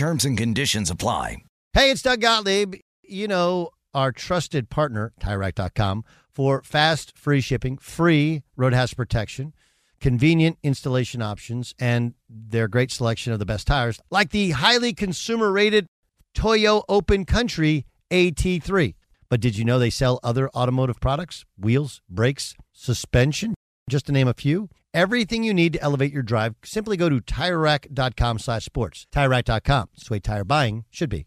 Terms and conditions apply. Hey, it's Doug Gottlieb. You know, our trusted partner, TireRack.com, for fast, free shipping, free road hazard protection, convenient installation options, and their great selection of the best tires, like the highly consumer rated Toyo Open Country AT3. But did you know they sell other automotive products? Wheels, brakes, suspension, just to name a few. Everything you need to elevate your drive, simply go to TireRack.com slash sports. TireRack.com. It's the way tire buying should be.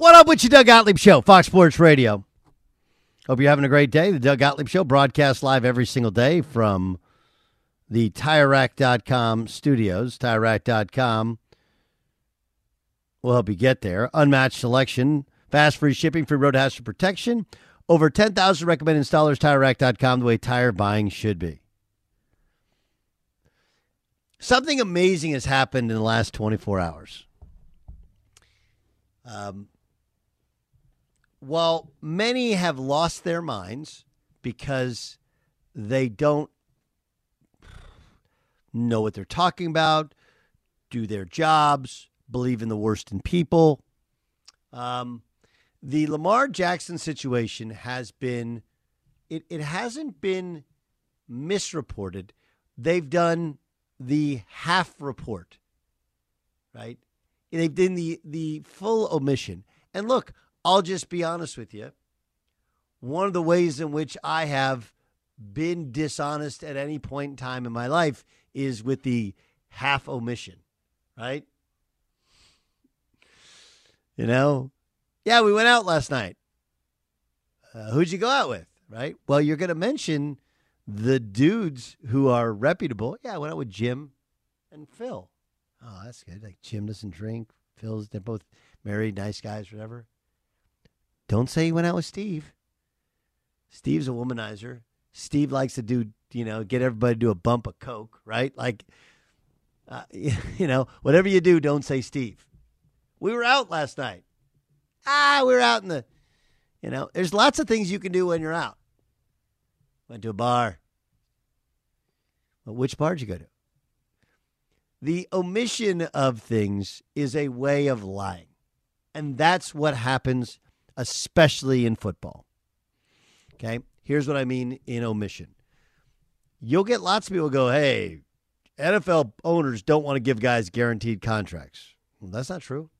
What up with you, Doug Gottlieb Show, Fox Sports Radio. Hope you're having a great day. The Doug Gottlieb Show broadcasts live every single day from the TireRack.com studios. TireRack.com will help you get there. Unmatched selection, fast free shipping, free road hazard protection. Over 10,000 recommended installers. TireRack.com, the way tire buying should be. Something amazing has happened in the last 24 hours. Um, while many have lost their minds because they don't know what they're talking about, do their jobs, believe in the worst in people, um, the Lamar Jackson situation has been, it, it hasn't been misreported. They've done the half report, right? They've done the, the full omission. And look, I'll just be honest with you. One of the ways in which I have been dishonest at any point in time in my life is with the half omission, right? You know, yeah, we went out last night. Uh, who'd you go out with, right? Well, you're going to mention the dudes who are reputable. Yeah, I went out with Jim and Phil. Oh, that's good. Like Jim doesn't drink. Phil's they're both married, nice guys, whatever. Don't say you went out with Steve. Steve's a womanizer. Steve likes to do, you know, get everybody to do a bump of coke, right? Like, uh, you know, whatever you do, don't say Steve. We were out last night. Ah, we were out in the, you know, there's lots of things you can do when you're out. Went to a bar. Well, which bar did you go to? The omission of things is a way of lying. And that's what happens, especially in football. Okay. Here's what I mean in omission. You'll get lots of people go, hey, NFL owners don't want to give guys guaranteed contracts. Well, that's not true.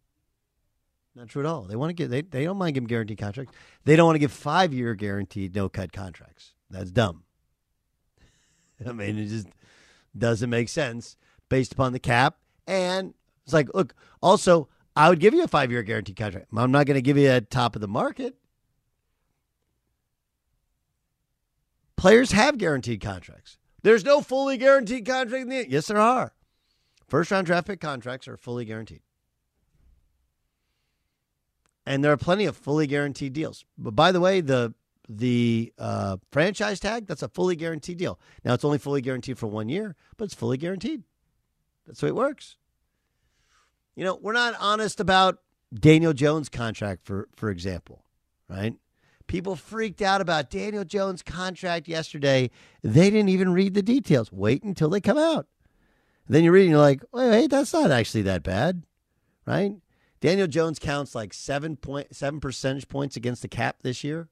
Not true at all. They want to get they, they don't mind giving guaranteed contracts. They don't want to give five year guaranteed no cut contracts. That's dumb. I mean, it just doesn't make sense based upon the cap. And it's like, look, also, I would give you a five year guaranteed contract. I'm not going to give you a top of the market. Players have guaranteed contracts. There's no fully guaranteed contract in the Yes, there are. First round draft pick contracts are fully guaranteed. And there are plenty of fully guaranteed deals. But by the way, the the uh, franchise tag, that's a fully guaranteed deal. Now it's only fully guaranteed for one year, but it's fully guaranteed. That's the way it works. You know, we're not honest about Daniel Jones' contract, for for example, right? People freaked out about Daniel Jones' contract yesterday. They didn't even read the details. Wait until they come out. Then you're reading, you're like, wait, wait, that's not actually that bad, right? Daniel Jones counts like seven point seven percentage points against the cap this year.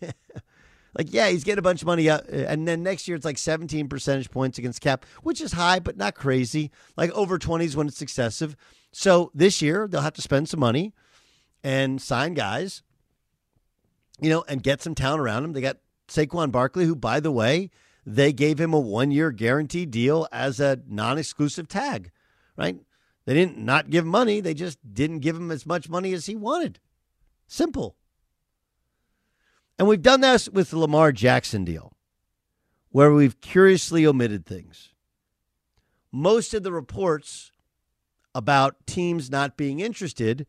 like, yeah, he's getting a bunch of money up, uh, and then next year it's like 17 percentage points against cap, which is high but not crazy. Like over 20s when it's excessive. So this year they'll have to spend some money and sign guys, you know, and get some talent around them. They got Saquon Barkley, who, by the way, they gave him a one-year guaranteed deal as a non-exclusive tag, right? They didn't not give money; they just didn't give him as much money as he wanted. Simple. And we've done this with the Lamar Jackson deal, where we've curiously omitted things. Most of the reports about teams not being interested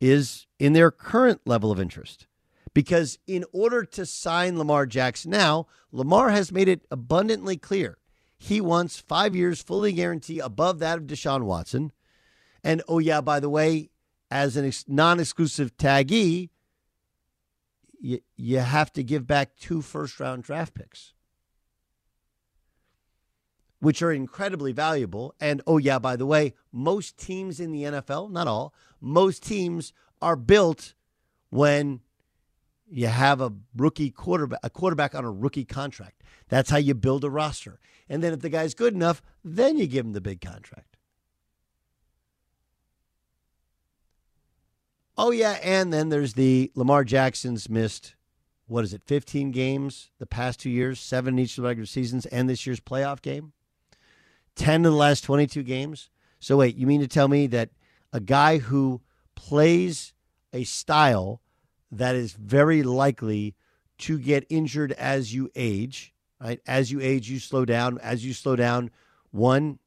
is in their current level of interest. Because in order to sign Lamar Jackson now, Lamar has made it abundantly clear he wants five years fully guaranteed above that of Deshaun Watson. And oh, yeah, by the way, as a non exclusive taggee, you, you have to give back two first round draft picks, which are incredibly valuable. And oh, yeah, by the way, most teams in the NFL, not all, most teams are built when you have a rookie quarterback, a quarterback on a rookie contract. That's how you build a roster. And then if the guy's good enough, then you give him the big contract. Oh, yeah. And then there's the Lamar Jackson's missed, what is it, 15 games the past two years, seven each of the regular seasons, and this year's playoff game. 10 of the last 22 games. So, wait, you mean to tell me that a guy who plays a style that is very likely to get injured as you age, right? As you age, you slow down. As you slow down, one,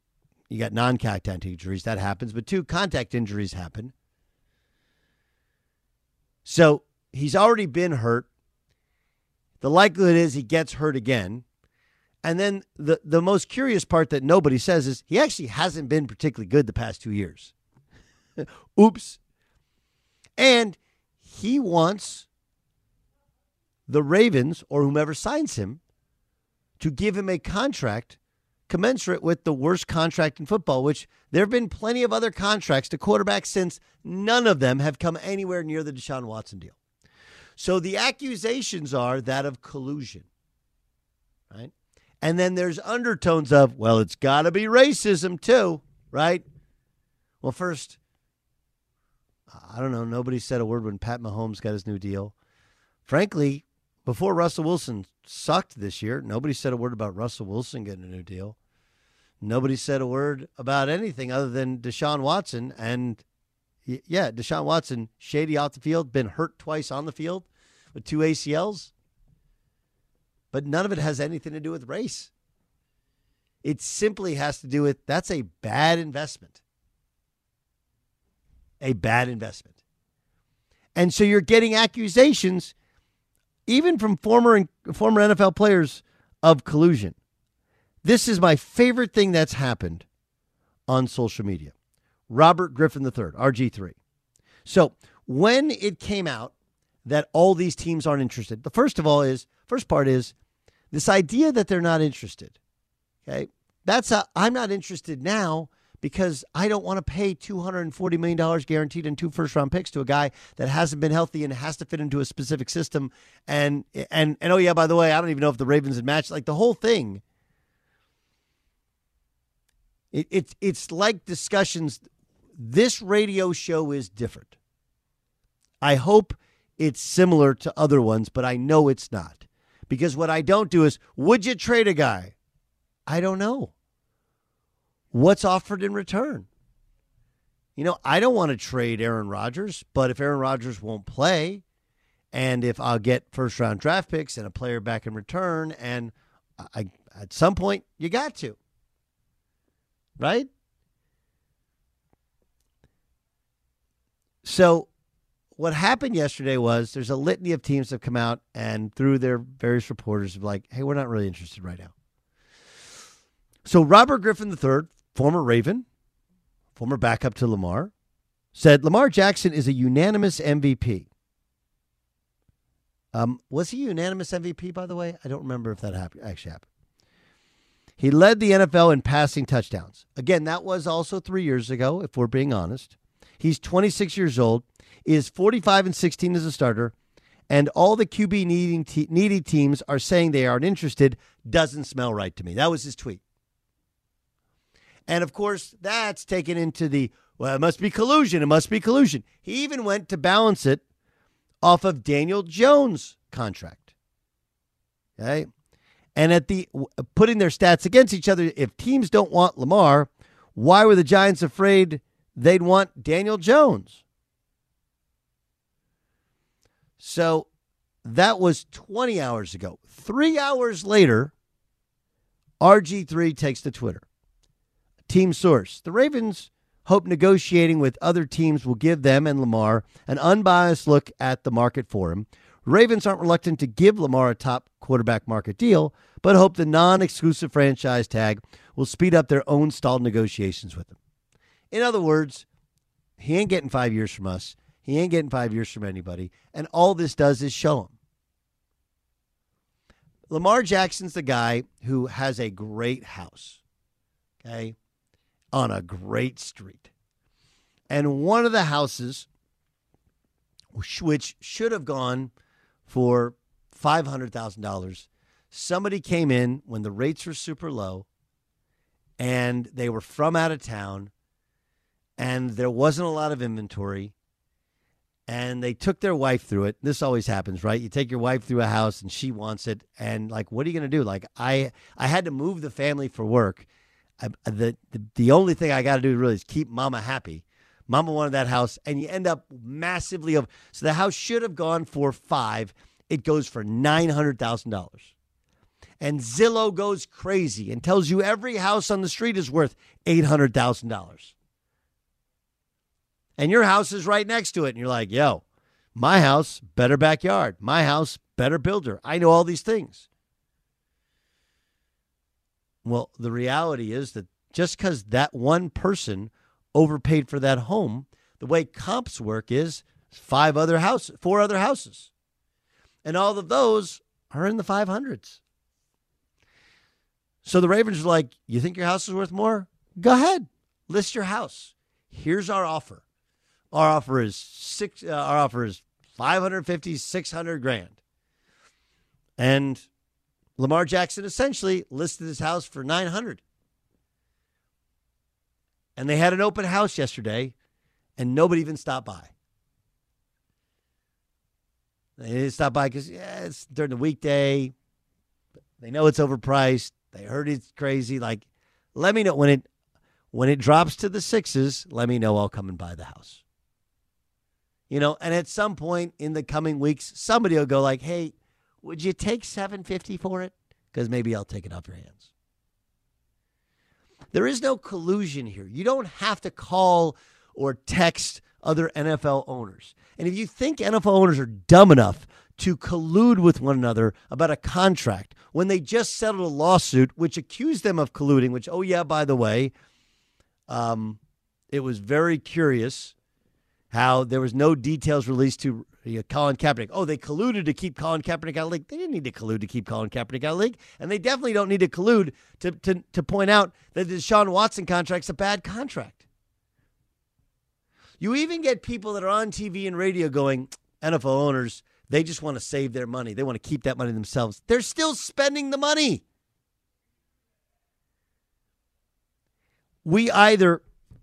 you got non contact injuries, that happens, but two, contact injuries happen. So he's already been hurt. The likelihood is he gets hurt again. And then the, the most curious part that nobody says is he actually hasn't been particularly good the past two years. Oops. And he wants the Ravens or whomever signs him to give him a contract commensurate with the worst contract in football, which there have been plenty of other contracts to quarterbacks since none of them have come anywhere near the Deshaun Watson deal. So the accusations are that of collusion, right? And then there's undertones of, well, it's got to be racism too, right? Well, first, I don't know. Nobody said a word when Pat Mahomes got his new deal. Frankly, before Russell Wilson sucked this year, nobody said a word about Russell Wilson getting a new deal. Nobody said a word about anything other than Deshaun Watson. And yeah, Deshaun Watson, shady off the field, been hurt twice on the field with two ACLs. But none of it has anything to do with race. It simply has to do with that's a bad investment a bad investment. And so you're getting accusations, even from former former NFL players, of collusion. This is my favorite thing that's happened on social media. Robert Griffin III, RG3. So when it came out that all these teams aren't interested, the first of all is first part is this idea that they're not interested. Okay, that's I'm not interested now because I don't want to pay $240 million guaranteed and two first round picks to a guy that hasn't been healthy and has to fit into a specific system. And, and, and oh, yeah, by the way, I don't even know if the Ravens had matched. Like the whole thing, it, it, it's like discussions. This radio show is different. I hope it's similar to other ones, but I know it's not. Because what I don't do is, would you trade a guy? I don't know what's offered in return. you know, I don't want to trade Aaron Rodgers, but if Aaron Rodgers won't play, and if I'll get first round draft picks and a player back in return, and I at some point you got to, right? So, what happened yesterday was there's a litany of teams that have come out and through their various reporters like, hey, we're not really interested right now. So Robert Griffin III, former Raven, former backup to Lamar, said Lamar Jackson is a unanimous MVP. Um, was he unanimous MVP, by the way? I don't remember if that happened, actually happened. He led the NFL in passing touchdowns. Again, that was also three years ago, if we're being honest. He's 26 years old, is 45 and 16 as a starter, and all the QB needing te- needy teams are saying they aren't interested. Doesn't smell right to me. That was his tweet. And of course, that's taken into the, well, it must be collusion. It must be collusion. He even went to balance it off of Daniel Jones' contract. Okay. And at the putting their stats against each other, if teams don't want Lamar, why were the Giants afraid they'd want Daniel Jones? So that was 20 hours ago. Three hours later, RG3 takes to Twitter. Team source The Ravens hope negotiating with other teams will give them and Lamar an unbiased look at the market for him. Ravens aren't reluctant to give Lamar a top quarterback market deal, but hope the non exclusive franchise tag will speed up their own stalled negotiations with him. In other words, he ain't getting five years from us. He ain't getting five years from anybody. And all this does is show him. Lamar Jackson's the guy who has a great house. Okay on a great street. And one of the houses, which should have gone for $500,000, somebody came in when the rates were super low and they were from out of town and there wasn't a lot of inventory and they took their wife through it. This always happens, right? You take your wife through a house and she wants it and like what are you going to do? Like I I had to move the family for work I, the, the the only thing I got to do really is keep Mama happy. Mama wanted that house, and you end up massively over. So the house should have gone for five. It goes for nine hundred thousand dollars, and Zillow goes crazy and tells you every house on the street is worth eight hundred thousand dollars, and your house is right next to it, and you're like, "Yo, my house better backyard, my house better builder." I know all these things. Well, the reality is that just because that one person overpaid for that home, the way comps work is five other houses, four other houses. And all of those are in the 500s. So the Ravens are like, you think your house is worth more? Go ahead, list your house. Here's our offer. Our offer is six. Uh, our offer is 550, 600 grand. And Lamar Jackson essentially listed his house for 900. And they had an open house yesterday and nobody even stopped by. They didn't stop by because yeah, it's during the weekday. They know it's overpriced. They heard it's crazy. Like, let me know when it when it drops to the sixes. Let me know. I'll come and buy the house. You know, and at some point in the coming weeks, somebody will go like, "Hey, would you take 750 for it? Because maybe I'll take it off your hands. There is no collusion here. You don't have to call or text other NFL owners. And if you think NFL owners are dumb enough to collude with one another about a contract when they just settled a lawsuit which accused them of colluding, which, oh, yeah, by the way, um, it was very curious how there was no details released to Colin Kaepernick. Oh, they colluded to keep Colin Kaepernick out of league. They didn't need to collude to keep Colin Kaepernick out of league. And they definitely don't need to collude to, to, to point out that the Deshaun Watson contract's a bad contract. You even get people that are on TV and radio going, NFL owners, they just want to save their money. They want to keep that money themselves. They're still spending the money. We either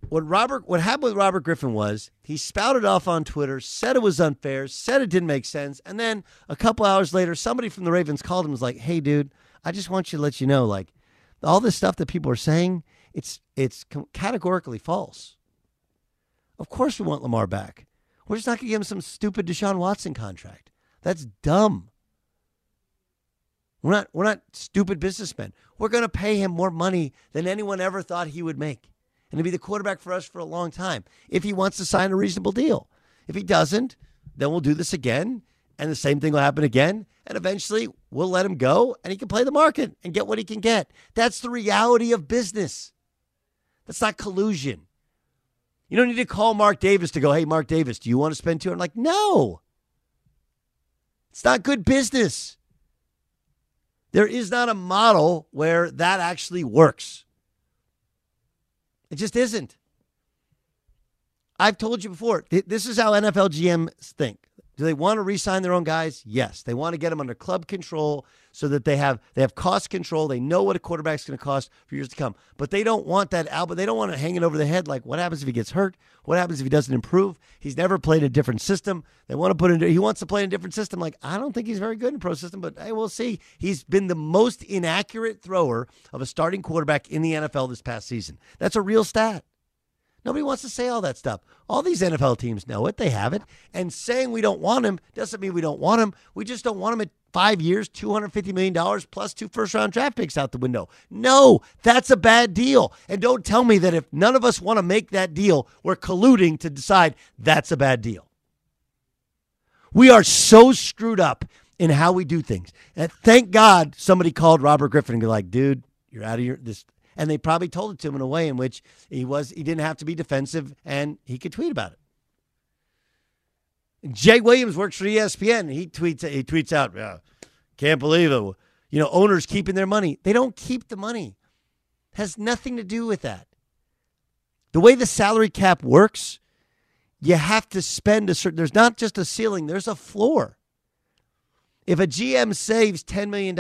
what Robert what happened with Robert Griffin was he spouted off on Twitter, said it was unfair, said it didn't make sense, and then a couple hours later, somebody from the Ravens called him and was like, "Hey, dude, I just want you to let you know, like, all this stuff that people are saying, it's it's categorically false. Of course we want Lamar back. We're just not going to give him some stupid Deshaun Watson contract. That's dumb. We're not we're not stupid businessmen. We're going to pay him more money than anyone ever thought he would make. And to be the quarterback for us for a long time if he wants to sign a reasonable deal. If he doesn't, then we'll do this again and the same thing will happen again and eventually we'll let him go and he can play the market and get what he can get. That's the reality of business. That's not collusion. You don't need to call Mark Davis to go, hey, Mark Davis, do you want to spend 200? Like, no. It's not good business. There is not a model where that actually works. It just isn't. I've told you before, this is how NFL GMs think. Do they want to re-sign their own guys? Yes. They want to get them under club control so that they have they have cost control. They know what a quarterback's going to cost for years to come. But they don't want that album. They don't want to hang it hanging over the head. Like, what happens if he gets hurt? What happens if he doesn't improve? He's never played a different system. They want to put in. He wants to play in a different system. Like, I don't think he's very good in pro system, but hey, we'll see. He's been the most inaccurate thrower of a starting quarterback in the NFL this past season. That's a real stat. Nobody wants to say all that stuff. All these NFL teams know it. They have it. And saying we don't want him doesn't mean we don't want him. We just don't want him at five years, $250 million plus two first round draft picks out the window. No, that's a bad deal. And don't tell me that if none of us want to make that deal, we're colluding to decide that's a bad deal. We are so screwed up in how we do things. And thank God somebody called Robert Griffin and be like, dude, you're out of your this and they probably told it to him in a way in which he was he didn't have to be defensive and he could tweet about it. Jay Williams works for ESPN. He tweets he tweets out, yeah, can't believe it. You know, owners keeping their money. They don't keep the money. Has nothing to do with that. The way the salary cap works, you have to spend a certain there's not just a ceiling, there's a floor. If a GM saves $10 million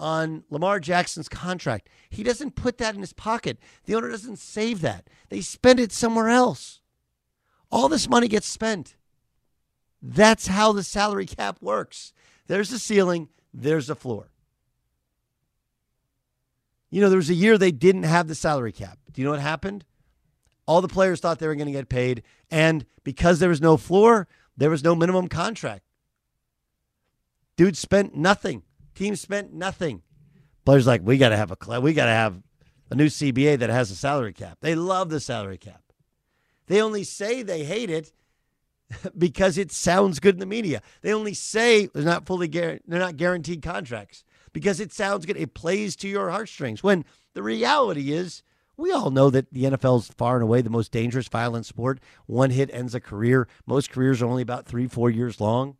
on Lamar Jackson's contract. He doesn't put that in his pocket. The owner doesn't save that. They spend it somewhere else. All this money gets spent. That's how the salary cap works. There's a ceiling, there's a floor. You know, there was a year they didn't have the salary cap. Do you know what happened? All the players thought they were going to get paid. And because there was no floor, there was no minimum contract. Dude spent nothing. Team spent nothing. Players like we got to have a club. we got to have a new CBA that has a salary cap. They love the salary cap. They only say they hate it because it sounds good in the media. They only say they're not fully they're not guaranteed contracts because it sounds good. It plays to your heartstrings. When the reality is, we all know that the NFL is far and away the most dangerous, violent sport. One hit ends a career. Most careers are only about three, four years long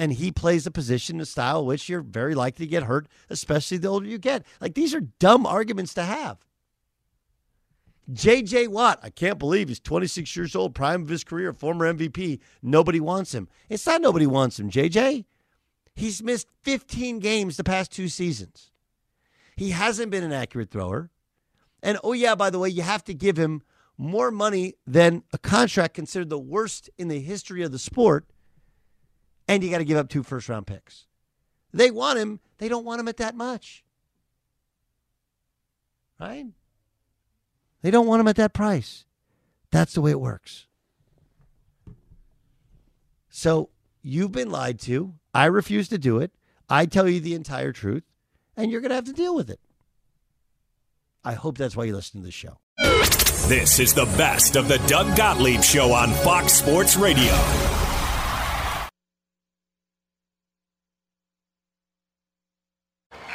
and he plays a position, a style which you're very likely to get hurt, especially the older you get. Like these are dumb arguments to have. JJ Watt, I can't believe he's 26 years old, prime of his career, former MVP. Nobody wants him. It's not nobody wants him, JJ. He's missed 15 games the past two seasons. He hasn't been an accurate thrower. And oh, yeah, by the way, you have to give him more money than a contract considered the worst in the history of the sport and you got to give up two first round picks. They want him, they don't want him at that much. Right? They don't want him at that price. That's the way it works. So you've been lied to. I refuse to do it. I tell you the entire truth, and you're going to have to deal with it. I hope that's why you listen to this show. This is the best of the Doug Gottlieb Show on Fox Sports Radio.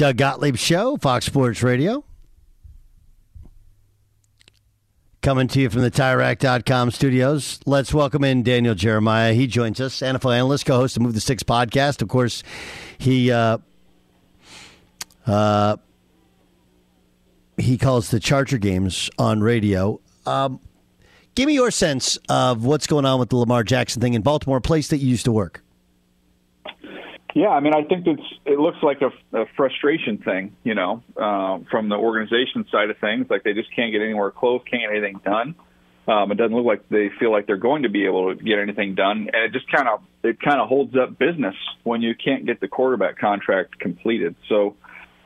Doug Gottlieb Show, Fox Sports Radio. Coming to you from the TireRack.com studios. Let's welcome in Daniel Jeremiah. He joins us, NFL analyst, co-host of Move the Sticks podcast. Of course, he uh, uh, he calls the Charger games on radio. Um, give me your sense of what's going on with the Lamar Jackson thing in Baltimore, place that you used to work. Yeah, I mean, I think it's it looks like a, a frustration thing, you know, uh, from the organization side of things. Like they just can't get anywhere close, can't get anything done. Um, it doesn't look like they feel like they're going to be able to get anything done, and it just kind of it kind of holds up business when you can't get the quarterback contract completed. So,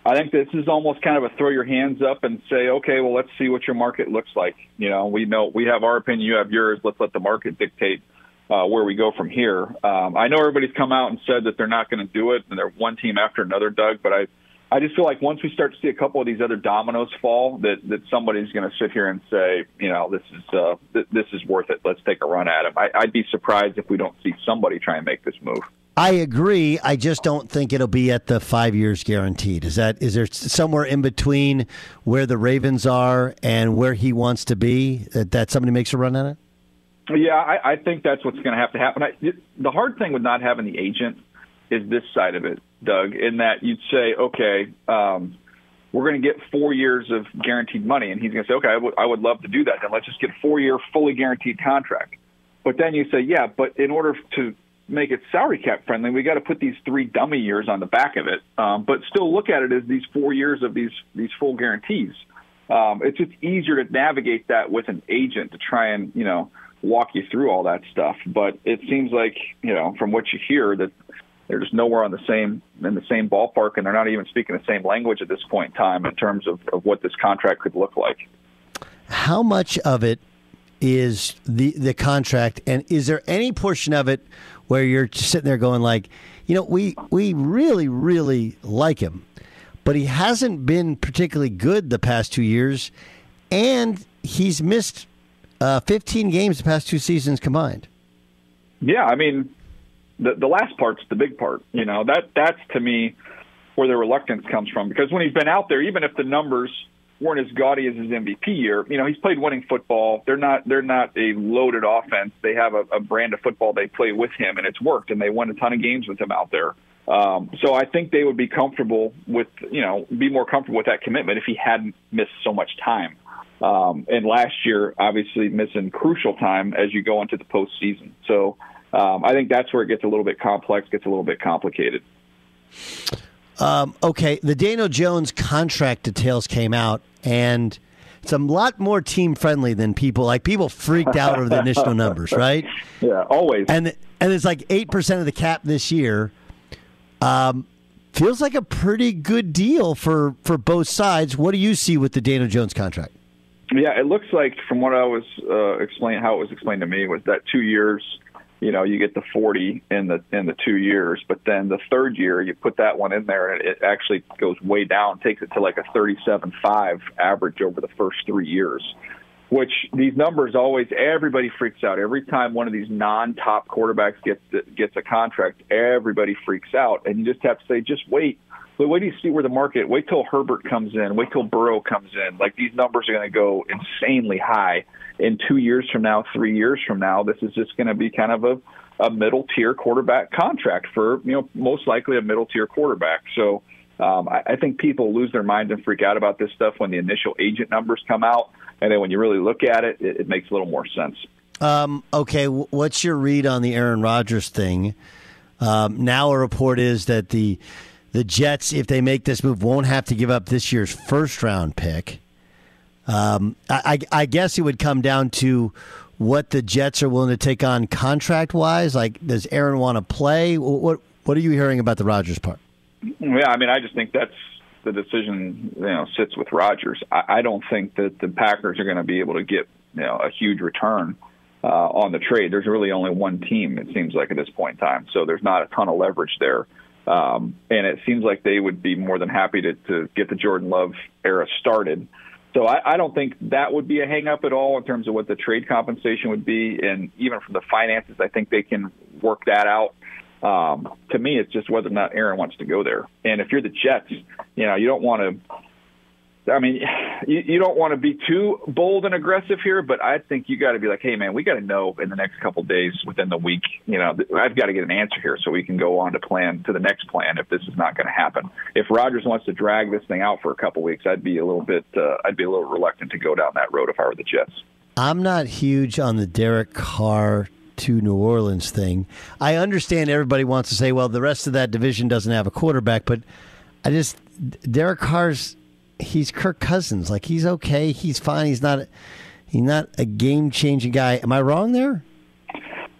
I think this is almost kind of a throw your hands up and say, okay, well, let's see what your market looks like. You know, we know we have our opinion, you have yours. Let's let the market dictate uh, where we go from here. Um, I know everybody's come out and said that they're not going to do it, and they're one team after another, Doug. But I, I just feel like once we start to see a couple of these other dominoes fall, that that somebody's going to sit here and say, you know, this is uh, th- this is worth it. Let's take a run at him. I, I'd be surprised if we don't see somebody try and make this move. I agree. I just don't think it'll be at the five years guaranteed. Is that is there somewhere in between where the Ravens are and where he wants to be that, that somebody makes a run at it? Yeah, I, I think that's what's going to have to happen. I, the hard thing with not having the agent is this side of it, Doug, in that you'd say, okay, um, we're going to get four years of guaranteed money, and he's going to say, okay, I would, I would love to do that. Then let's just get a four-year fully guaranteed contract. But then you say, yeah, but in order to make it salary cap friendly, we got to put these three dummy years on the back of it, um, but still look at it as these four years of these these full guarantees. Um, it's just easier to navigate that with an agent to try and you know walk you through all that stuff. But it seems like you know from what you hear that they're just nowhere on the same in the same ballpark, and they're not even speaking the same language at this point in time in terms of, of what this contract could look like. How much of it is the the contract, and is there any portion of it where you're sitting there going like, you know, we we really really like him, but he hasn't been particularly good the past two years, and he's missed uh, 15 games the past two seasons combined. Yeah, I mean, the the last part's the big part. You know, that that's to me where the reluctance comes from because when he's been out there, even if the numbers weren't as gaudy as his MVP year. You know, he's played winning football. They're not they're not a loaded offense. They have a, a brand of football they play with him, and it's worked. And they won a ton of games with him out there. Um, so I think they would be comfortable with you know be more comfortable with that commitment if he hadn't missed so much time. Um, and last year, obviously missing crucial time as you go into the postseason. So um, I think that's where it gets a little bit complex, gets a little bit complicated. Um, okay, the Daniel Jones contract details came out, and it's a lot more team friendly than people like. People freaked out over the initial numbers, right? Yeah, always. And and it's like eight percent of the cap this year. Um, feels like a pretty good deal for for both sides. What do you see with the Daniel Jones contract? Yeah, it looks like from what I was uh, explained, how it was explained to me was that two years you know you get the 40 in the in the two years but then the third year you put that one in there and it actually goes way down takes it to like a 37.5 average over the first three years which these numbers always everybody freaks out. Every time one of these non-top quarterbacks gets gets a contract everybody freaks out. And you just have to say just wait but wait till you see where the market. Wait till Herbert comes in. Wait till Burrow comes in. Like these numbers are going to go insanely high in two years from now, three years from now. This is just going to be kind of a a middle tier quarterback contract for you know most likely a middle tier quarterback. So um, I, I think people lose their minds and freak out about this stuff when the initial agent numbers come out, and then when you really look at it, it, it makes a little more sense. Um, okay, what's your read on the Aaron Rodgers thing? Um, now a report is that the the Jets, if they make this move, won't have to give up this year's first round pick. Um, I, I, guess it would come down to what the Jets are willing to take on contract wise. Like, does Aaron want to play? What What are you hearing about the Rodgers part? Yeah, I mean, I just think that's the decision. You know, sits with Rodgers. I, I don't think that the Packers are going to be able to get you know a huge return uh, on the trade. There's really only one team. It seems like at this point in time, so there's not a ton of leverage there. Um, and it seems like they would be more than happy to, to get the Jordan Love era started. So I, I don't think that would be a hangup at all in terms of what the trade compensation would be, and even from the finances, I think they can work that out. Um, to me, it's just whether or not Aaron wants to go there. And if you're the Jets, you know you don't want to I mean, you, you don't want to be too bold and aggressive here, but I think you got to be like, hey, man, we got to know in the next couple of days, within the week, you know, I've got to get an answer here so we can go on to plan to the next plan if this is not going to happen. If Rodgers wants to drag this thing out for a couple of weeks, I'd be a little bit, uh, I'd be a little reluctant to go down that road if I were the Jets. I'm not huge on the Derek Carr to New Orleans thing. I understand everybody wants to say, well, the rest of that division doesn't have a quarterback, but I just Derek Carr's he's Kirk Cousins. Like he's okay. He's fine. He's not. He's not a game changing guy. Am I wrong there?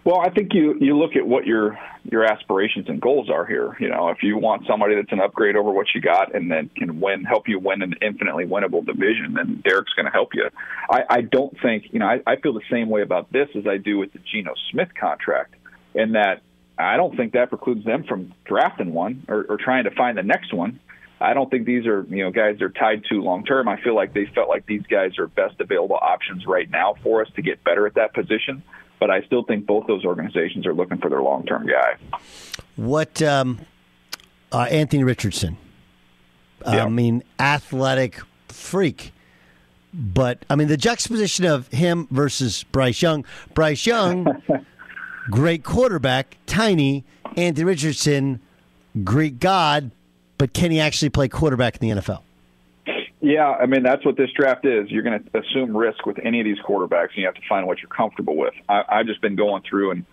Well, I think you you look at what your your aspirations and goals are here. You know, if you want somebody that's an upgrade over what you got and then can win, help you win an infinitely winnable division, then Derek's going to help you. I, I don't think you know. I, I feel the same way about this as I do with the Geno Smith contract, in that I don't think that precludes them from drafting one or, or trying to find the next one. I don't think these are you know guys they're tied to long term. I feel like they felt like these guys are best available options right now for us to get better at that position. But I still think both those organizations are looking for their long term guy. What um, uh, Anthony Richardson? Yeah. I mean, athletic freak. But I mean, the juxtaposition of him versus Bryce Young. Bryce Young, great quarterback, tiny. Anthony Richardson, Greek god, but can he actually play quarterback in the NFL? Yeah, I mean that's what this draft is. You're going to assume risk with any of these quarterbacks, and you have to find what you're comfortable with. I, I've just been going through and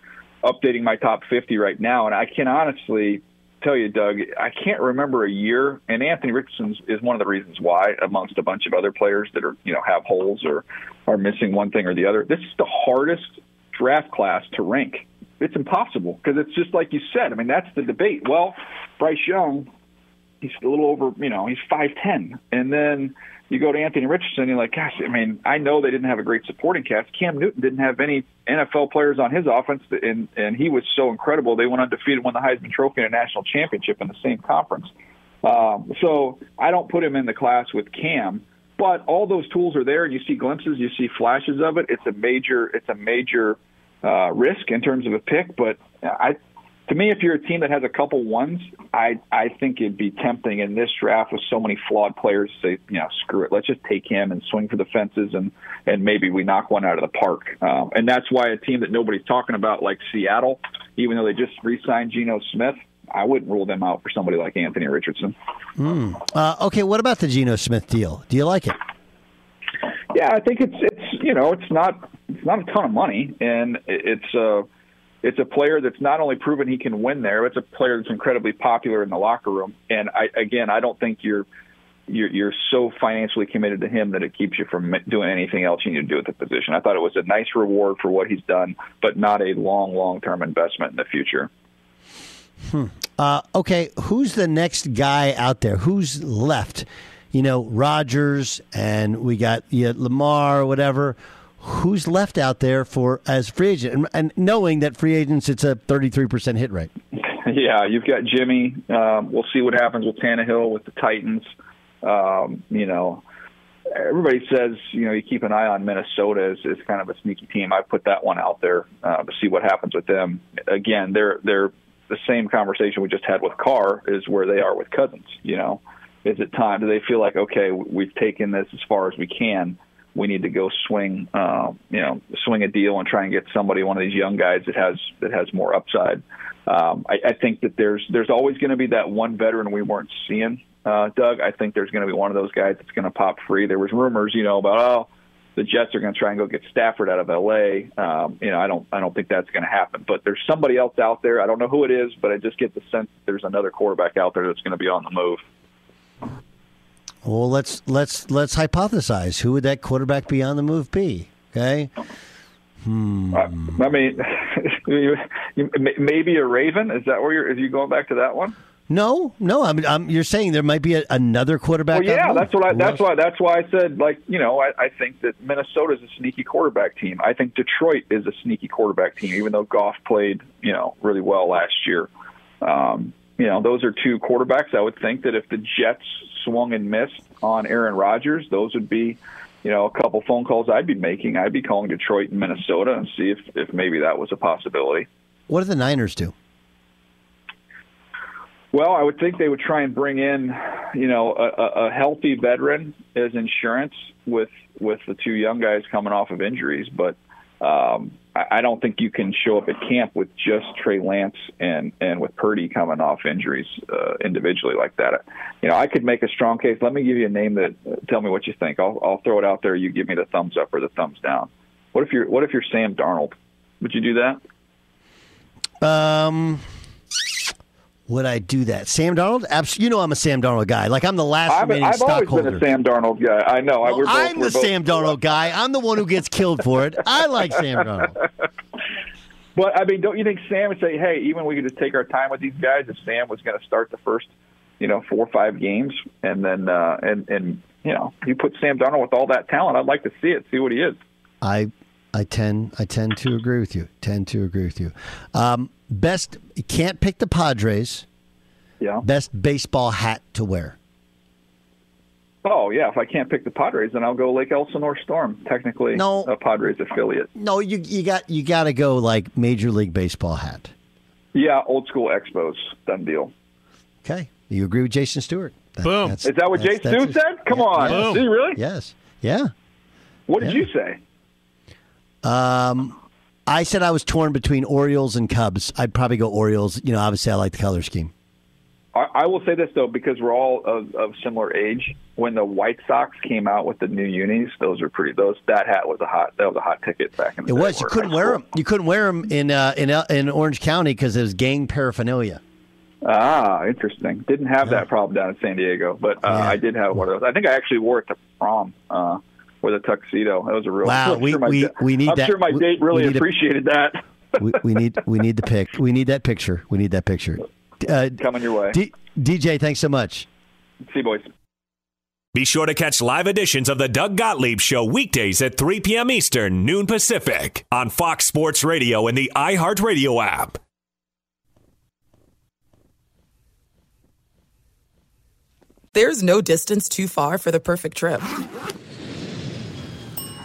updating my top 50 right now, and I can honestly tell you, Doug, I can't remember a year, and Anthony Richardson is one of the reasons why, amongst a bunch of other players that are you know have holes or are missing one thing or the other. This is the hardest draft class to rank. It's impossible because it's just like you said. I mean, that's the debate. Well, Bryce Young he's a little over, you know, he's five ten, and then you go to Anthony Richardson, you're like, gosh, I mean, I know they didn't have a great supporting cast. Cam Newton didn't have any NFL players on his offense, and and he was so incredible. They went undefeated, won the Heisman Trophy and a national championship in the same conference. Um, so I don't put him in the class with Cam, but all those tools are there, and you see glimpses, you see flashes of it. It's a major, it's a major uh, risk in terms of a pick, but I to me, if you're a team that has a couple ones, I I think it'd be tempting in this draft with so many flawed players to say, you know, screw it, let's just take him and swing for the fences and and maybe we knock one out of the park. Um, and that's why a team that nobody's talking about, like Seattle, even though they just re-signed Geno Smith, I wouldn't rule them out for somebody like Anthony Richardson. Mm. Uh, okay, what about the Geno Smith deal? Do you like it? Yeah, I think it's it's you know it's not it's not a ton of money, and it's uh it's a player that's not only proven he can win there, it's a player that's incredibly popular in the locker room. And I again, I don't think you're you're, you're so financially committed to him that it keeps you from doing anything else you need to do at the position. I thought it was a nice reward for what he's done, but not a long, long term investment in the future. Hmm. Uh, okay, who's the next guy out there? Who's left? You know, Rodgers, and we got yeah, Lamar, or whatever. Who's left out there for as free agent? And, and knowing that free agents, it's a thirty-three percent hit rate. Yeah, you've got Jimmy. Um, we'll see what happens with Tannehill with the Titans. Um, you know, everybody says you know you keep an eye on Minnesota as, as kind of a sneaky team. I put that one out there uh, to see what happens with them. Again, they're they're the same conversation we just had with Carr is where they are with Cousins. You know, is it time? Do they feel like okay, we've taken this as far as we can? We need to go swing, uh, you know, swing a deal and try and get somebody, one of these young guys that has that has more upside. Um, I, I think that there's there's always going to be that one veteran we weren't seeing, uh, Doug. I think there's going to be one of those guys that's going to pop free. There was rumors, you know, about oh the Jets are going to try and go get Stafford out of L.A. Um, you know, I don't, I don't think that's going to happen. But there's somebody else out there. I don't know who it is, but I just get the sense that there's another quarterback out there that's going to be on the move. Well, let's let's let's hypothesize. Who would that quarterback be on the move be? Okay. Hmm. Uh, I mean, maybe a Raven. Is that where you're? Is you going back to that one? No, no. I mean, I'm, you're saying there might be a, another quarterback. Well, yeah, that's what I. That's why. That's why I said, like, you know, I, I think that Minnesota is a sneaky quarterback team. I think Detroit is a sneaky quarterback team, even though Goff played, you know, really well last year. Um, you know, those are two quarterbacks. I would think that if the Jets swung and missed on Aaron Rodgers, those would be, you know, a couple phone calls I'd be making. I'd be calling Detroit and Minnesota and see if if maybe that was a possibility. What do the Niners do? Well, I would think they would try and bring in, you know, a, a healthy veteran as insurance with with the two young guys coming off of injuries. But um, I, don't think you can show up at camp with just Trey Lance and and with Purdy coming off injuries uh, individually like that. You know, I could make a strong case. Let me give you a name that. Uh, tell me what you think. I'll I'll throw it out there. You give me the thumbs up or the thumbs down. What if you're What if you're Sam Darnold? Would you do that? Um would I do that? Sam Darnold? Abs- you know I'm a Sam Darnold guy. Like I'm the last I've, remaining I've stockholder. always been a Sam Darnold guy. I know. Well, both, I'm the both, Sam Darnold guy. I'm the one who gets killed for it. I like Sam Darnold. But I mean, don't you think Sam would say, "Hey, even we could just take our time with these guys"? If Sam was going to start the first, you know, four or five games, and then uh, and and you know, you put Sam Darnold with all that talent, I'd like to see it, see what he is. I I tend I tend to agree with you. Tend to agree with you. Um, best can't pick the Padres. Yeah. Best baseball hat to wear. Oh yeah, if I can't pick the Padres, then I'll go Lake Elsinore Storm. Technically, no, a Padres affiliate. No, you you got you got to go like Major League Baseball hat. Yeah, old school Expos, done deal. Okay, you agree with Jason Stewart? That, Boom. Is that what Jason Stewart said? Come yeah, on, yes. Did he really? Yes. Yeah. What did yeah. you say? Um, I said I was torn between Orioles and Cubs. I'd probably go Orioles. You know, obviously I like the color scheme. I will say this though, because we're all of, of similar age. When the White Sox came out with the new unis, those are pretty. Those that hat was a hot. That was a hot ticket back in the it day. It was. You couldn't wear them. You couldn't wear them in uh, in in Orange County because it was gang paraphernalia. Ah, interesting. Didn't have yeah. that problem down in San Diego, but uh, yeah. I did have one of those. I think I actually wore it to prom uh, with a tuxedo. That was a real. Wow, we, sure we, we need I'm that. sure my we, date really appreciated a, that. we, we need we need the pic. We need that picture. We need that picture. Uh, Coming your way. D- DJ, thanks so much. See you, boys. Be sure to catch live editions of the Doug Gottlieb Show weekdays at 3 p.m. Eastern, noon Pacific, on Fox Sports Radio and the iHeartRadio app. There's no distance too far for the perfect trip.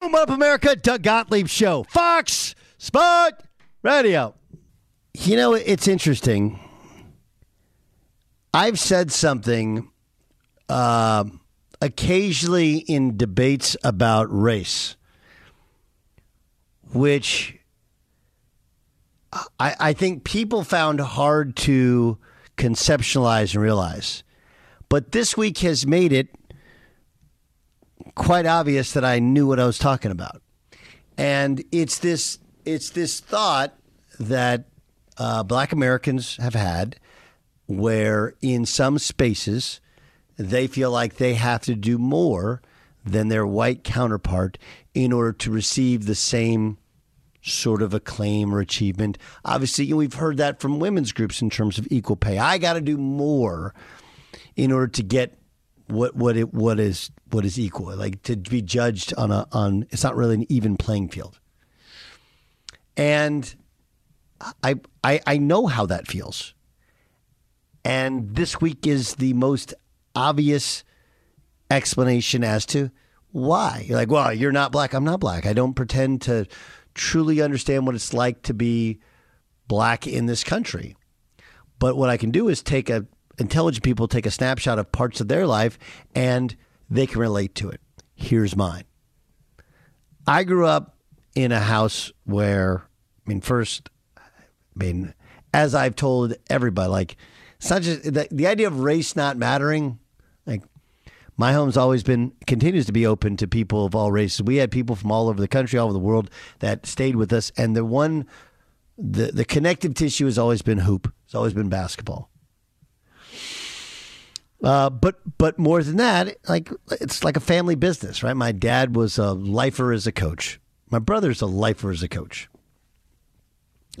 Boom up America, Doug Gottlieb Show, Fox Sport Radio. You know, it's interesting. I've said something uh, occasionally in debates about race, which I, I think people found hard to conceptualize and realize. But this week has made it quite obvious that I knew what I was talking about. And it's this it's this thought that uh, black Americans have had where in some spaces they feel like they have to do more than their white counterpart in order to receive the same sort of acclaim or achievement. Obviously, we've heard that from women's groups in terms of equal pay. I got to do more in order to get what what it what is what is equal. Like to be judged on a on it's not really an even playing field. And I, I i know how that feels. And this week is the most obvious explanation as to why. You're like well you're not black i'm not black. I don't pretend to truly understand what it's like to be black in this country. But what i can do is take a intelligent people take a snapshot of parts of their life and they can relate to it. Here's mine. I grew up in a house where, I mean, first, I mean, as I've told everybody, like, it's not just the, the idea of race not mattering. Like, my home's always been, continues to be open to people of all races. We had people from all over the country, all over the world that stayed with us. And the one, the, the connective tissue has always been hoop, it's always been basketball. Uh, but but more than that, like it's like a family business, right? My dad was a lifer as a coach. My brother's a lifer as a coach.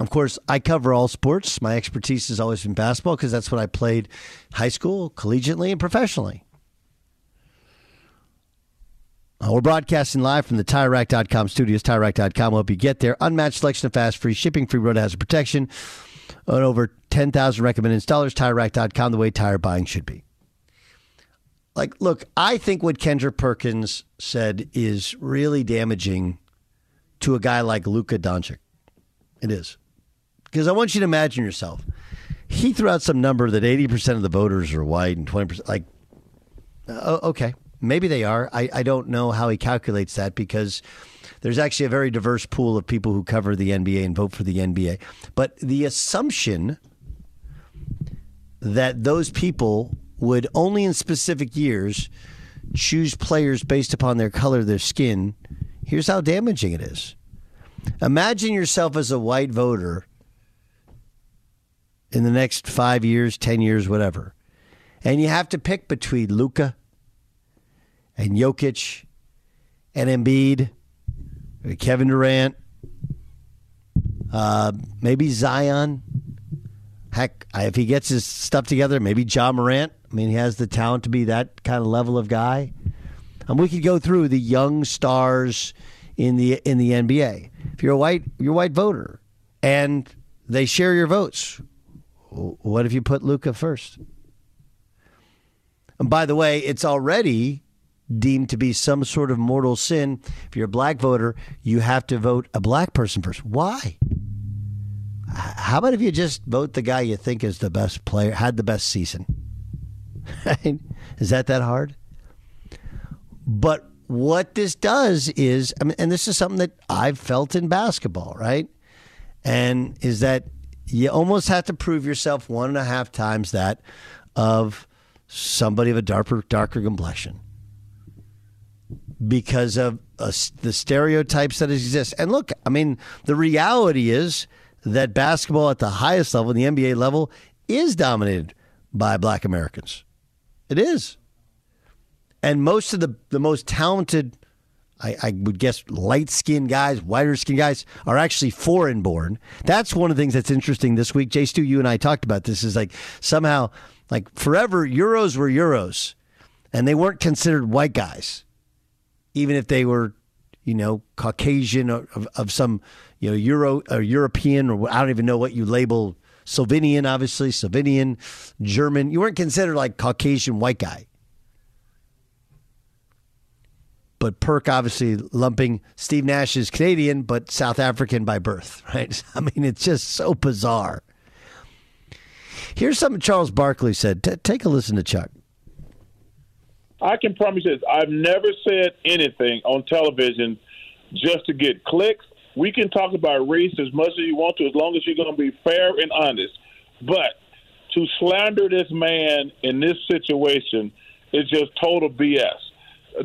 Of course, I cover all sports. My expertise has always been basketball because that's what I played high school, collegiately, and professionally. Uh, we're broadcasting live from the TireRack.com studios. TireRack.com will help you get there. Unmatched selection of fast, free shipping, free road hazard protection, and over 10,000 recommended installers. TireRack.com, the way tire buying should be. Like, look, I think what Kendrick Perkins said is really damaging to a guy like Luka Doncic. It is. Because I want you to imagine yourself. He threw out some number that 80% of the voters are white and 20%. Like, uh, okay, maybe they are. I, I don't know how he calculates that because there's actually a very diverse pool of people who cover the NBA and vote for the NBA. But the assumption that those people would only in specific years choose players based upon their color of their skin, here's how damaging it is. Imagine yourself as a white voter in the next five years, 10 years, whatever. And you have to pick between Luka and Jokic and Embiid, Kevin Durant, uh, maybe Zion. Heck, if he gets his stuff together, maybe Ja Morant. I mean, he has the talent to be that kind of level of guy. And we could go through the young stars in the in the NBA. If you're a white you're a white voter and they share your votes, what if you put Luka first? And by the way, it's already deemed to be some sort of mortal sin. If you're a black voter, you have to vote a black person first. Why? How about if you just vote the guy you think is the best player, had the best season? is that that hard? But what this does is, I mean, and this is something that I've felt in basketball, right? And is that you almost have to prove yourself one and a half times that of somebody of a darker, darker complexion because of the stereotypes that exist. And look, I mean, the reality is that basketball at the highest level, the NBA level, is dominated by black Americans. It is. And most of the, the most talented, I, I would guess, light skinned guys, whiter skinned guys are actually foreign born. That's one of the things that's interesting this week. Jay Stu, you and I talked about this is like somehow, like forever, Euros were Euros and they weren't considered white guys, even if they were, you know, Caucasian of, of some, you know, Euro or European, or I don't even know what you label Slovenian, obviously, Slovenian, German. You weren't considered like Caucasian white guy. But Perk obviously lumping Steve Nash is Canadian, but South African by birth, right? I mean, it's just so bizarre. Here's something Charles Barkley said. T- take a listen to Chuck. I can promise you this. I've never said anything on television just to get clicks. We can talk about race as much as you want to, as long as you're going to be fair and honest. But to slander this man in this situation is just total BS.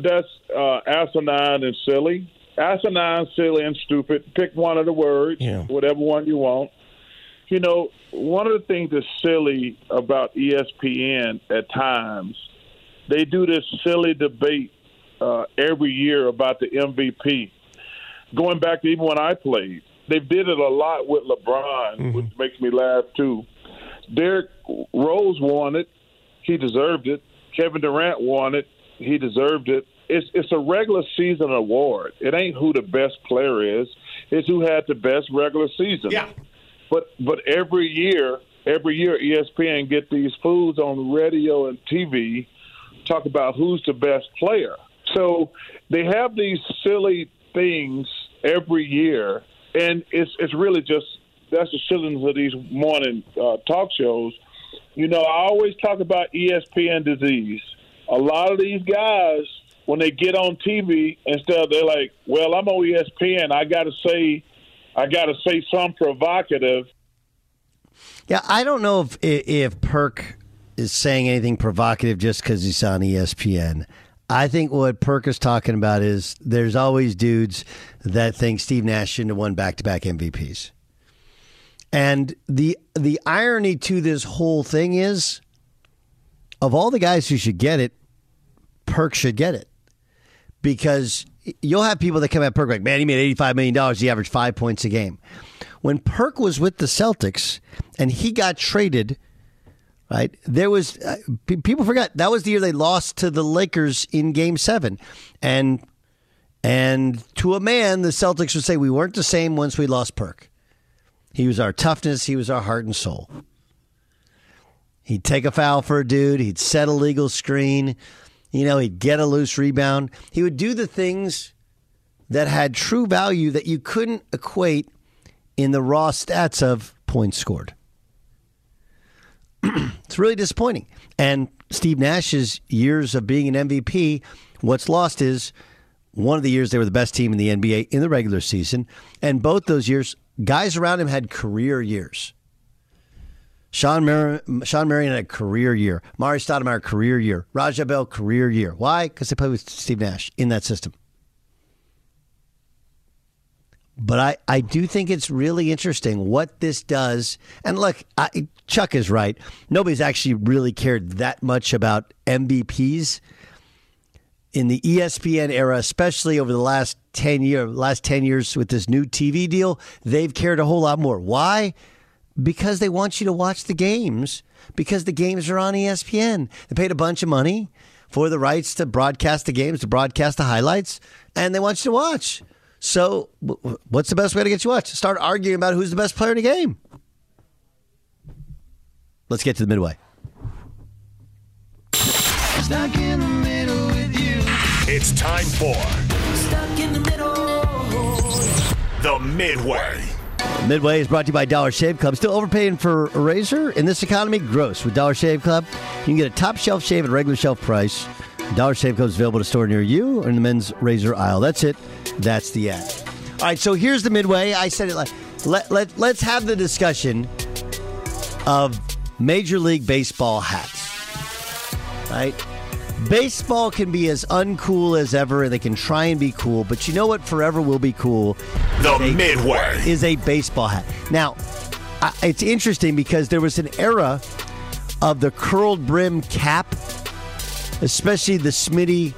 That's uh, asinine and silly. Asinine, silly, and stupid. Pick one of the words, Yeah. whatever one you want. You know, one of the things that's silly about ESPN at times, they do this silly debate uh, every year about the MVP. Going back to even when I played, they did it a lot with LeBron, mm-hmm. which makes me laugh too. Derrick Rose won it; he deserved it. Kevin Durant won it; he deserved it. It's it's a regular season award. It ain't who the best player is; it's who had the best regular season. Yeah. But but every year, every year, ESPN get these fools on radio and TV talk about who's the best player. So they have these silly things every year, and it's it's really just that's the shillings of these morning uh, talk shows. You know, I always talk about ESPN disease. A lot of these guys, when they get on TV, instead they're like, "Well, I'm on ESPN. I got to say, I got to say something provocative." Yeah, I don't know if if Perk is saying anything provocative just because he's on ESPN. I think what Perk is talking about is there's always dudes that think Steve Nash shouldn't have won back to back MVPs. And the the irony to this whole thing is of all the guys who should get it, Perk should get it. Because you'll have people that come at Perk like, man, he made $85 million. He averaged five points a game. When Perk was with the Celtics and he got traded, right, there was, uh, pe- people forgot, that was the year they lost to the Lakers in game seven. And And to a man, the Celtics would say we weren't the same once we lost Perk. He was our toughness, he was our heart and soul. He'd take a foul for a dude, he'd set a legal screen, you know, he'd get a loose rebound. He would do the things that had true value that you couldn't equate in the raw stats of points scored. it's really disappointing. And Steve Nash's years of being an MVP, what's lost is one of the years they were the best team in the NBA in the regular season. And both those years, guys around him had career years. Sean, Shawn Marion had a career year. Mari Stoudemire, career year. Raja Bell, career year. Why? Because they played with Steve Nash in that system. But I, I do think it's really interesting what this does. And look, I, Chuck is right. Nobody's actually really cared that much about MVPs in the ESPN era, especially over the last 10 year, last 10 years with this new TV deal, they've cared a whole lot more. Why? Because they want you to watch the games because the games are on ESPN. They paid a bunch of money for the rights to broadcast the games, to broadcast the highlights, and they want you to watch. So, what's the best way to get you watch? Start arguing about who's the best player in the game. Let's get to the midway. Stuck in the middle with you. It's time for Stuck in the middle. the Midway. Midway is brought to you by Dollar Shave Club. Still overpaying for a razor in this economy? Gross. With Dollar Shave Club, you can get a top shelf shave at regular shelf price. Dollar Shave Club is available to store near you or in the men's razor aisle. That's it. That's the ad. All right, so here's the Midway. I said it like let, let, let's have the discussion of Major League Baseball hats. Right? Baseball can be as uncool as ever, and they can try and be cool, but you know what forever will be cool? The Is a- Midway. is a baseball hat. Now, I, it's interesting because there was an era of the curled brim cap, especially the Smitty,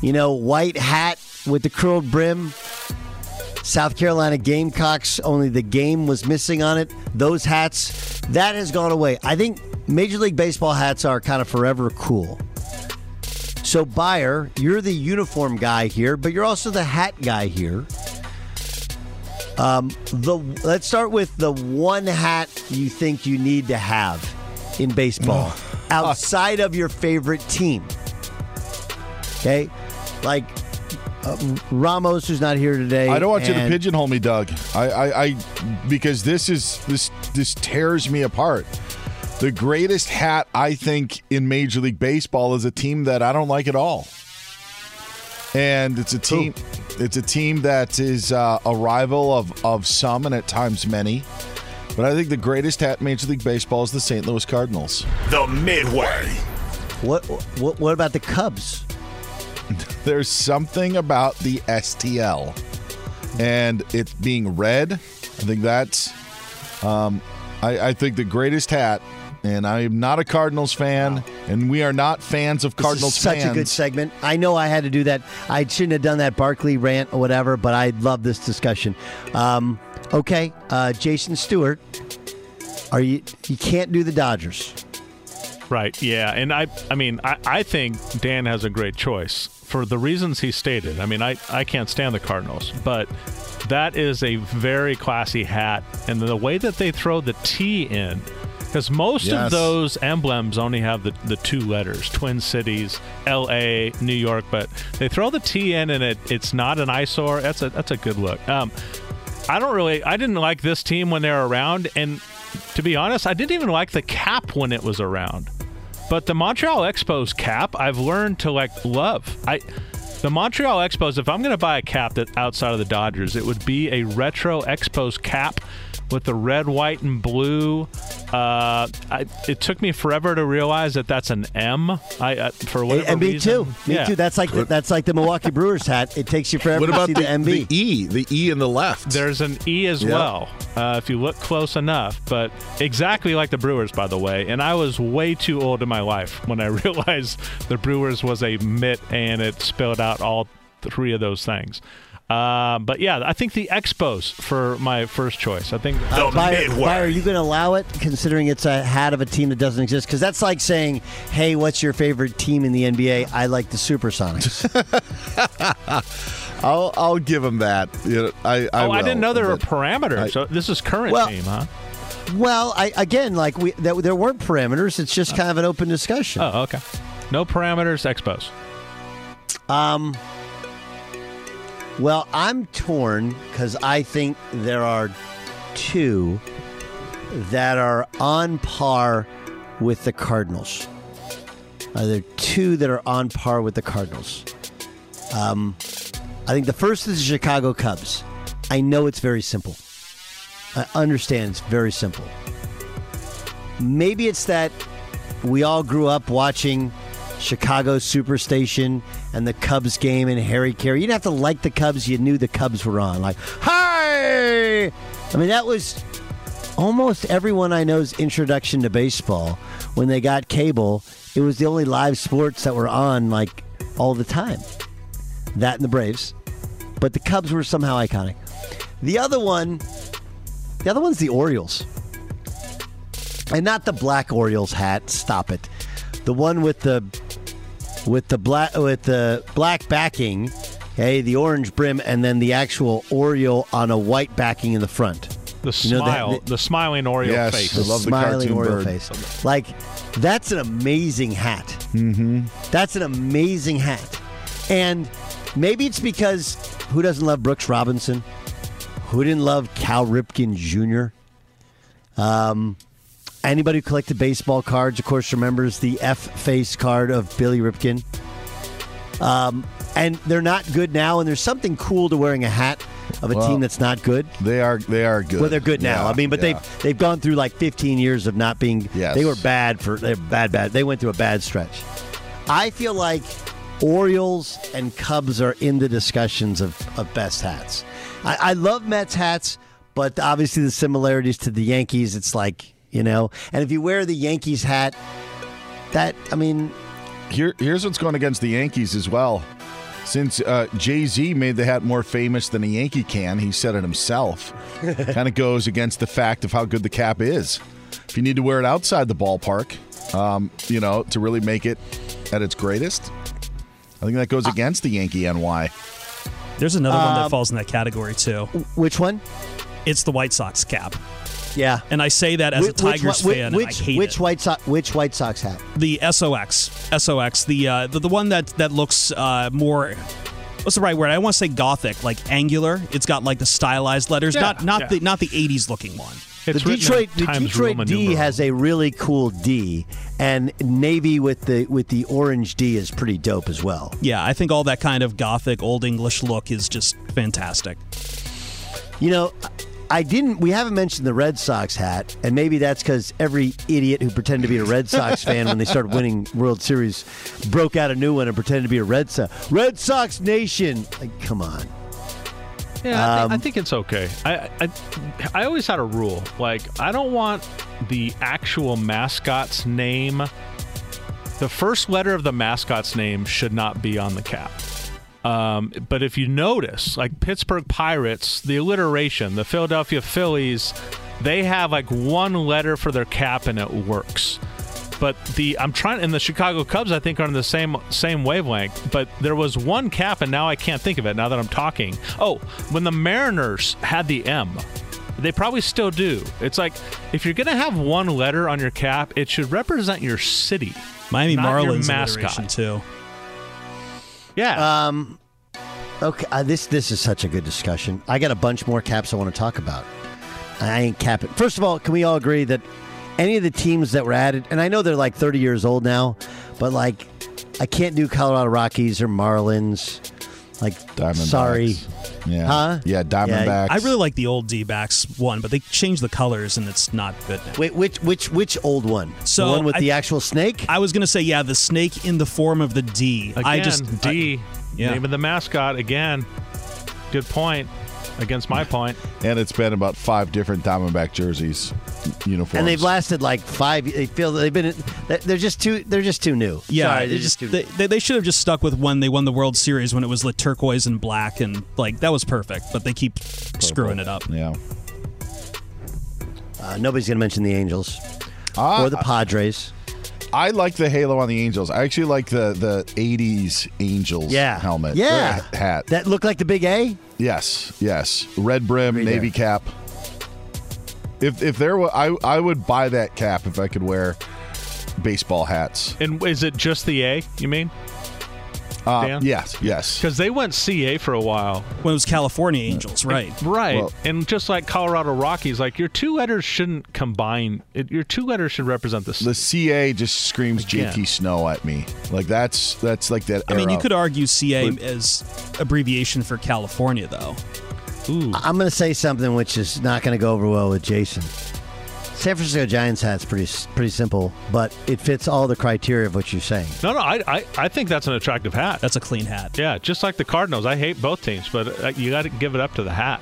you know, white hat with the curled brim. South Carolina Gamecocks, only the game was missing on it. Those hats, that has gone away. I think Major League Baseball hats are kind of forever cool. So, Buyer, you're the uniform guy here, but you're also the hat guy here. Um, the let's start with the one hat you think you need to have in baseball outside of your favorite team. Okay, like uh, Ramos, who's not here today. I don't want you to and- pigeonhole me, Doug. I, I, I, because this is this this tears me apart. The greatest hat I think in Major League Baseball is a team that I don't like at all, and it's a team. It's a team that is uh, a rival of of some and at times many. But I think the greatest hat in Major League Baseball is the St. Louis Cardinals. The Midway. What what what about the Cubs? There's something about the STL and it being red. I think that's. Um, I, I think the greatest hat, and I am not a Cardinals fan, and we are not fans of Cardinals This is such fans. a good segment. I know I had to do that. I shouldn't have done that Barkley rant or whatever, but I love this discussion. Um, okay, uh, Jason Stewart, are you? You can't do the Dodgers. Right. Yeah. And I, I mean, I, I think Dan has a great choice for the reasons he stated. I mean, I, I can't stand the Cardinals, but that is a very classy hat. And the way that they throw the T in, because most Yes. of those emblems only have the, the two letters Twin Cities, LA, New York, but they throw the T in and it, it's not an eyesore. That's a, that's a good look. Um, I don't really, I didn't like this team when they were around. And to be honest, I didn't even like the cap when it was around. But the Montreal Expos cap, I've learned to like love. I the Montreal Expos, if I'm going to buy a cap that outside of the Dodgers, it would be a retro Expos cap with the red, white, and blue. Uh, I, it took me forever to realize that that's an M. I uh, for whatever and me reason. too. Me Yeah. too. That's like the, that's like the Milwaukee Brewers hat. It takes you forever What to see the, the, MB. the E? The E in the left. There's an E as Yeah. well, uh, if you look close enough. But exactly like the Brewers, by the way. And I was way too old in my life when I realized the Brewers was a mitt and it spelled out all three of those things. Uh, but yeah, I think the Expos for my first choice. I think Uh, Buyer, Buyer, are you going to allow it, considering it's a hat of a team that doesn't exist? Because that's like saying, "Hey, what's your favorite team in the NBA?" I like the Supersonics. I'll I'll give them that. You know, I, I oh, I didn't know there were parameters. I- so this is current Well- team, huh? well, I again, like we, there, there weren't parameters. It's just kind of an open discussion. Oh, okay. No parameters. Expos. Um. Well, I'm torn because I think there are two that are on par with the Cardinals. Uh, there are two that are on par with the Cardinals. Um, I think the first is the Chicago Cubs. I know it's very simple. I understand it's very simple. Maybe it's that we all grew up watching Chicago Superstation and the Cubs game and Harry Caray. You didn't have to like the Cubs, you knew the Cubs were on. Like, hey! I mean, that was almost everyone I know's introduction to baseball. When they got cable, it was the only live sports that were on like all the time. That and the Braves. But the Cubs were somehow iconic. The other one, the other one's the Orioles. And not the black Orioles hat. Stop it. The one with the with the black with the black backing, okay, the orange brim, and then the actual Oriole on a white backing in the front. The You know, the- smile, the- the, smiling Oriole Yes, face. I love the smiling cartoon Oriole bird. face. Like that's an amazing hat. Mm-hmm. That's an amazing hat, and maybe it's because who doesn't love Brooks Robinson? Who didn't love Cal Ripken Jr.? Um, anybody who collected baseball cards, of course, remembers the F face card of Billy Ripken. Um, and they're not good now, and there's something cool to wearing a hat of a Well, team that's not good. They are they are good. Well, they're good now. Yeah, I mean, but yeah. they've they've gone through like 15 years of not being. Yes. They were bad for they're bad, bad. They went through a bad stretch. I feel like Orioles and Cubs are in the discussions of, of best hats. I, I love Mets hats, but obviously the similarities to the Yankees. It's like you know, and if you wear the Yankees hat, that I mean, Here, here's what's going against the Yankees as well. Since uh, Jay Z made the hat more famous than a Yankee can, he said it himself. kind of goes against the fact of how good the cap is. If you need to wear it outside the ballpark, um, you know, to really make it at its greatest, I think that goes against the Yankee NY. There's another one that Um, falls in that category too. which one? It's the White Sox cap. Yeah. And I say that as a Which- which Tigers one- fan. Which I hate which it. White Sox which White Sox hat? the SOX, SOX, the uh, the, the one that that looks uh, more. What's the right word? I want to say gothic, like angular. It's got like the stylized letters, Yeah, not not yeah. the not the '80s looking one. It's the written in Detroit, the Detroit D numeral. has a really cool D, and navy with the with the orange D is pretty dope as well. Yeah, I think all that kind of gothic old English look is just fantastic. You know, I didn't. We haven't mentioned the Red Sox hat, and maybe that's because every idiot who pretended to be a Red Sox fan when they started winning World Series broke out a new one and pretended to be a Red Sox Red Sox Nation. Like, come on. Yeah, I, think, I Um, think it's okay. I, I I always had a rule like I don't want the actual mascot's name. The first letter of the mascot's name should not be on the cap. Um, but if you notice, like Pittsburgh Pirates, the alliteration, the Philadelphia Phillies, they have like one letter for their cap and it works. But the I'm trying and the Chicago Cubs I think are on the same same wavelength. But there was one cap and now I can't think of it now that I'm talking. Oh, when the Mariners had the M. They probably still do. It's like if you're gonna have one letter on your cap, it should represent your city. Miami Marlins mascot. too. Yeah. Um, okay, uh, this this is such a good discussion. I got a bunch more caps I want to talk about. I ain't capping. First of all, can we all agree that any of the teams that were added, and I know they're like 30 years old now, but like I can't do Colorado Rockies or Marlins. Like, Diamondbacks. sorry, Yeah. Huh? Yeah, Diamondbacks. I really like the old D backs one, but they changed the colors and it's not good now. wait, which which which old one? So the one with I- the actual snake. I was gonna say, yeah, the snake in the form of the D. Again, I just D. yeah. Name of the mascot again. Good point. Against my point. And it's been about five different Diamondback jerseys uniforms. And they've lasted like five. They feel they've been. They're just too. They're just too new. Yeah, Sorry, they they're just too they, they, they should have just stuck with when they won the World Series when it was like turquoise and black and like that was perfect. But they keep screwing it up. Yeah. Uh, nobody's going to mention the Angels Ah, or the Padres. I like the halo on the Angels. I actually like the the '80s Angels Yeah. helmet. Yeah. hat. That looked like the big A. Yes, yes. Red brim, Right navy there. cap. If if there were, I I would buy that cap if I could wear baseball hats. And is it just the A? You mean? Uh, Dan? yes, yes. Because they went CA for a while. When it was California Angels, right? Right. Well- and just like Colorado Rockies, like your two letters shouldn't combine. It, your two letters should represent the. The CA just screams Again. JT Snow at me. Like that's that's like that. I mean, you could argue CA But- as abbreviation for California, though. Ooh. I'm going to say something which is not going to go over well with Jason. San Francisco Giants hat's pretty pretty simple, but it fits all the criteria of what you're saying. No, no, I, I, I think that's an attractive hat. That's a clean hat. Yeah, just like the Cardinals. I hate both teams, but uh, you got to give it up to the hat.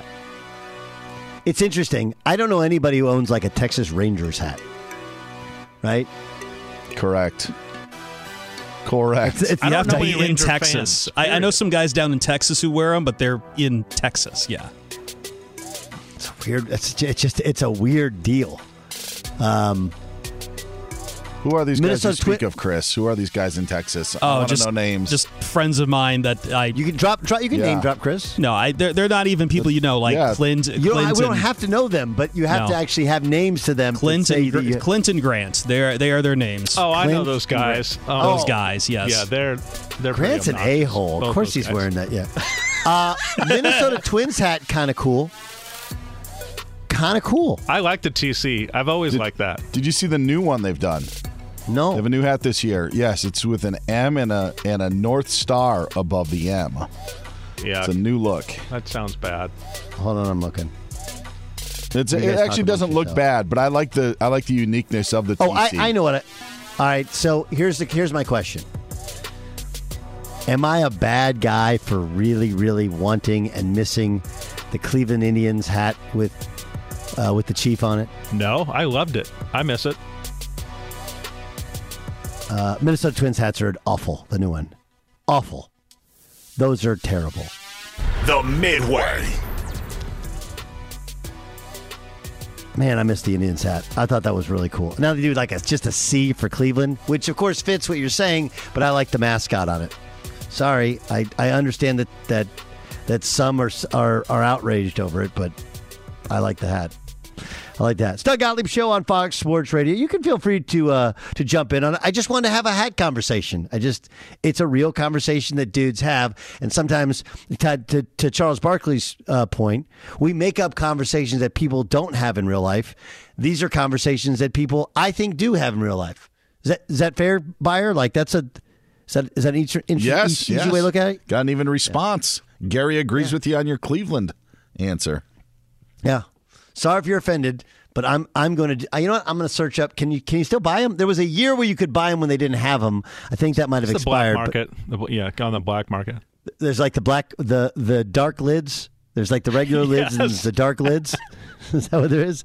It's interesting. I don't know anybody who owns like a Texas Rangers hat. Right? correct. Correct. It's, it's, I You don't have to be in Ranger Texas. I, I know some guys down in Texas who wear them, but they're in Texas. Yeah. it's weird. It's, ju- it's just it's a weird deal. Um, Who are these Minnesota guys you speak Twin- of, Chris? Who are these guys in Texas? I Oh, want just know names. Just friends of mine that I. you can drop, drop you can Yeah. name drop Chris. no, I they're, they're not even people you know like Yeah. Clint. You don't, Clint we don't have to know them, but you have No. to actually have names to them. to Clint say and, that Gr- you- Clint Grant. They're they are their names. Oh, I know those guys. Oh, those guys. Yes. Yeah, they're they're pretty Grant's an a hole. Of course, he's guys. wearing that. Yeah. Uh, Minnesota Twins hat, kind of cool. Kind of cool. I like the TC. I've always Did- liked that. Did you see the new one they've done? No. They have a new hat this year. Yes, it's with an M and a and a North Star above the M. Yeah, It's a new look. that sounds bad. hold on, I'm looking. It's You it actually doesn't look yourselves. bad, but I like the I like the uniqueness of the. Oh, I, I know what. I, all right, so here's the here's my question. Am I a bad guy for really, really wanting and missing the Cleveland Indians hat with uh, with the chief on it? No, I loved it. I miss it. Uh, Minnesota Twins hats are awful. The new one, awful. Those are terrible. The Midway. Man, I miss the Indians hat. I thought that was really cool. Now they do like a, just a C for Cleveland, which of course fits what you're saying, but I like the mascot on it. Sorry, I, I understand that that that some are, are are outraged over it, but I like the hat. I like that. Doug Gottlieb show on Fox Sports Radio. You can feel free to uh, to jump in on it. I just wanted to have a hat conversation. I just it's a real conversation that dudes have, and sometimes to to, to Charles Barkley's uh, point, we make up conversations that people don't have in real life. These are conversations that people I think do have in real life. Is that is that fair, Buyer? Like that's a is that is that an easy, Yes, easy yes. way to look at it? Got an even response. Gary agrees with you on your Cleveland answer. Yeah. Sorry if you're offended, but I'm I'm going to you know what I'm going to search up. Can you can you still buy them? There was a year where you could buy them when they didn't have them. I think that might have It's the black expired. market. The yeah, on the black market. There's like the black the the dark lids. There's like the regular lids and Yes. the dark lids. is that what there is?